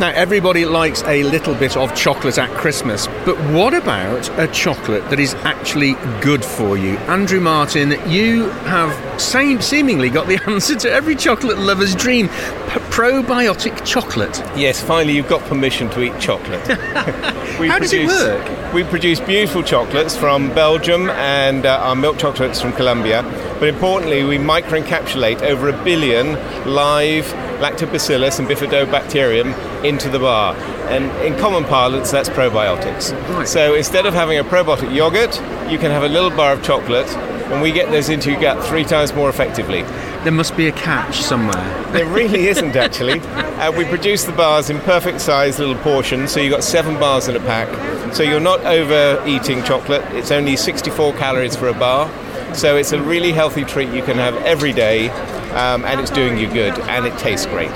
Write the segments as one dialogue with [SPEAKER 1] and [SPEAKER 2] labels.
[SPEAKER 1] Now, everybody likes a little bit of chocolate at Christmas, but what about a chocolate that is actually good for you? Andrew Martin, you have same, seemingly got the answer to every chocolate lover's dream P- probiotic chocolate.
[SPEAKER 2] Yes, finally you've got permission to eat chocolate.
[SPEAKER 1] How does it work?
[SPEAKER 2] We produce beautiful chocolates from Belgium and uh, our milk chocolates from Colombia. But importantly, we microencapsulate over a billion live lactobacillus and bifidobacterium into the bar. And in common parlance, that's probiotics.
[SPEAKER 1] Right.
[SPEAKER 2] So instead of having a probiotic yogurt, you can have a little bar of chocolate, and we get those into your gut three times more effectively.
[SPEAKER 1] There must be a catch somewhere.
[SPEAKER 2] There really isn't actually. Uh, we produce the bars in perfect size little portions, so you've got seven bars in a pack. So you're not overeating chocolate. It's only 64 calories for a bar. So it's a really healthy treat you can have every day, um, and it's doing you good, and it tastes great.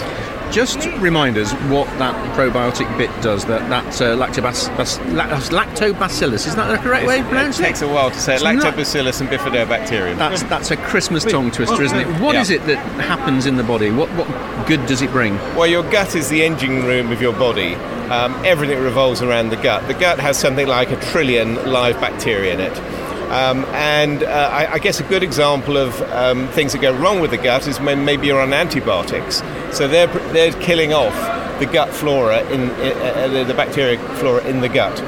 [SPEAKER 1] Just remind us what that probiotic bit does. That that uh, lactobas- lactobacillus is that the correct way of
[SPEAKER 2] It
[SPEAKER 1] pronouncing
[SPEAKER 2] takes a while to say it. Lactobacillus and bifidobacterium.
[SPEAKER 1] That's that's a Christmas tongue twister, isn't it? What is
[SPEAKER 2] Yeah.
[SPEAKER 1] it that happens in the body? What what good does it bring?
[SPEAKER 2] Well, your gut is the engine room of your body. Um, everything revolves around the gut. The gut has something like a trillion live bacteria in it. Um, and uh, I, I guess a good example of um, things that go wrong with the gut is when maybe you're on antibiotics. So they're, they're killing off the gut flora, in, in uh, the, the bacteria flora in the gut.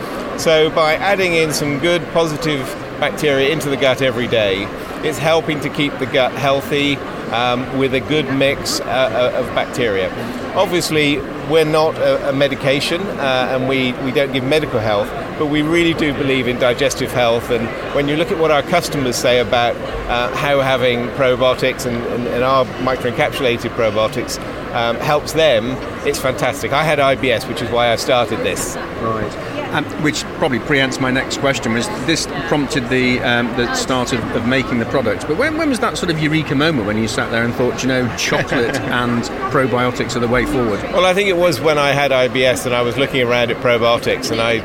[SPEAKER 2] So by adding in some good positive bacteria into the gut every day, it's helping to keep the gut healthy um, with a good mix uh, of bacteria. Obviously, we're not a, a medication uh, and we, we don't give medical health, but we really do believe in digestive health. And when you look at what our customers say about uh, how having probiotics and, and, and our microencapsulated probiotics um, helps them, it's fantastic. I had IBS, which is why I started this.
[SPEAKER 1] Right. Um, which probably preempts my next question. Was this prompted the um, the start of, of making the product? But when, when was that sort of eureka moment when you sat there and thought, you know, chocolate and probiotics are the way forward?
[SPEAKER 2] Well, I think it was when I had IBS and I was looking around at probiotics and I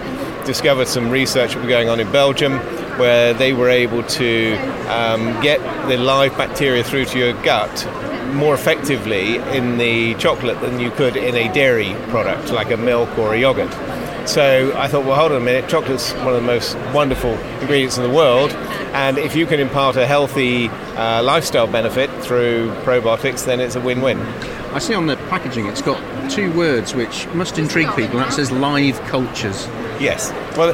[SPEAKER 2] discovered some research that was going on in Belgium where they were able to um, get the live bacteria through to your gut more effectively in the chocolate than you could in a dairy product like a milk or a yogurt. So I thought, well, hold on a minute, chocolate's one of the most wonderful ingredients in the world, and if you can impart a healthy uh, lifestyle benefit through probiotics, then it's a win win.
[SPEAKER 1] I see on the packaging it's got two words which must intrigue people. That says live cultures.
[SPEAKER 2] Yes. Well,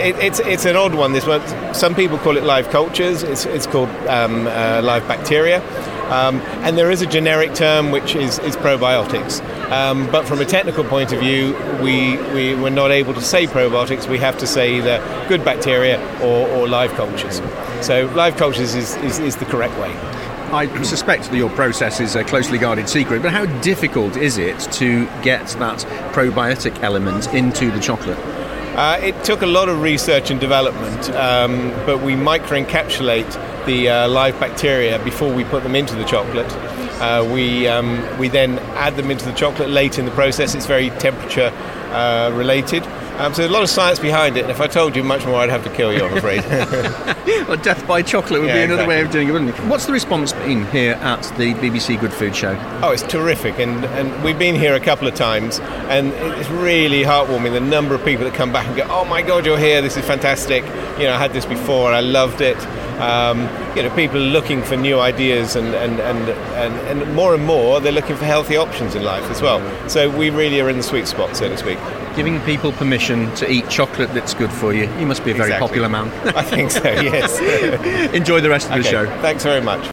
[SPEAKER 2] it, it's it's an odd one. This one. Some people call it live cultures. It's it's called um, uh, live bacteria. Um, and there is a generic term which is, is probiotics. Um, but from a technical point of view, we, we were not able to say probiotics. We have to say either good bacteria or, or live cultures. So live cultures is, is, is the correct way.
[SPEAKER 1] I suspect that your process is a closely guarded secret, but how difficult is it to get that probiotic element into the chocolate?
[SPEAKER 2] Uh, it took a lot of research and development, um, but we microencapsulate the uh, live bacteria before we put them into the chocolate. Uh, we, um, we then add them into the chocolate late in the process. It's very temperature uh, related. Um, so there's a lot of science behind it, and if I told you much more, I'd have to kill you, I'm afraid.
[SPEAKER 1] Well, death by chocolate would
[SPEAKER 2] Yeah,
[SPEAKER 1] be another way of doing it, wouldn't it? What's the response been here at the BBC Good Food Show?
[SPEAKER 2] Oh, it's terrific, and, and we've been here a couple of times, and it's really heartwarming the number of people that come back and go, "Oh my God, you're here! This is fantastic! You know, I had this before, I loved it." Um, you know, people are looking for new ideas, and and, and, and and more and more they're looking for healthy options in life as well. So we really are in the sweet spot, so to speak.
[SPEAKER 1] Giving people permission to eat chocolate that's good for you. You must be a very
[SPEAKER 2] Exactly.
[SPEAKER 1] popular man.
[SPEAKER 2] I think so. Yes.
[SPEAKER 1] Enjoy the rest of the show.
[SPEAKER 2] Thanks very much.